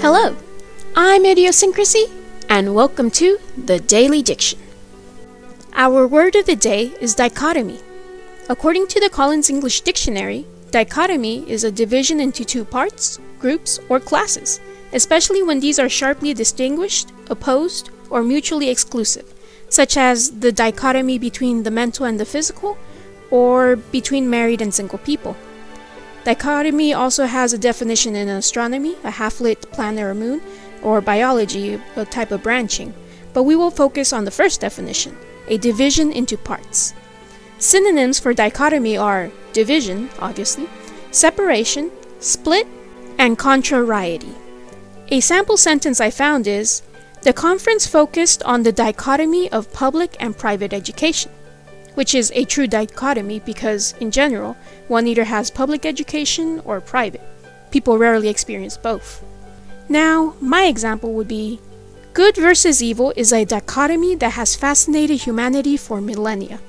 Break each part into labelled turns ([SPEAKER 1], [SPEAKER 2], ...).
[SPEAKER 1] Hello, I'm Idiosyncrasy, and welcome to the Daily Diction. Our word of the day is dichotomy. According to the Collins English Dictionary, dichotomy is a division into two parts, groups, or classes, especially when these are sharply distinguished, opposed, or mutually exclusive, such as the dichotomy between the mental and the physical, or between married and single people. Dichotomy also has a definition in astronomy, a half lit planet or moon, or biology, a type of branching, but we will focus on the first definition a division into parts. Synonyms for dichotomy are division, obviously, separation, split, and contrariety. A sample sentence I found is The conference focused on the dichotomy of public and private education which is a true dichotomy because, in general, one either has public education or private. People rarely experience both. Now, my example would be Good versus evil is a dichotomy that has fascinated humanity for millennia.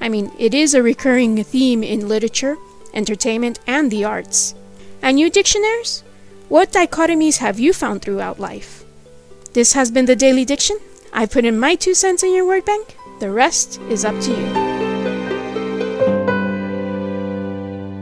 [SPEAKER 1] I mean, it is a recurring theme in literature, entertainment, and the arts. And you dictionaries? What dichotomies have you found throughout life? This has been the Daily Diction. I put in my two cents in your word bank. The rest is up to you.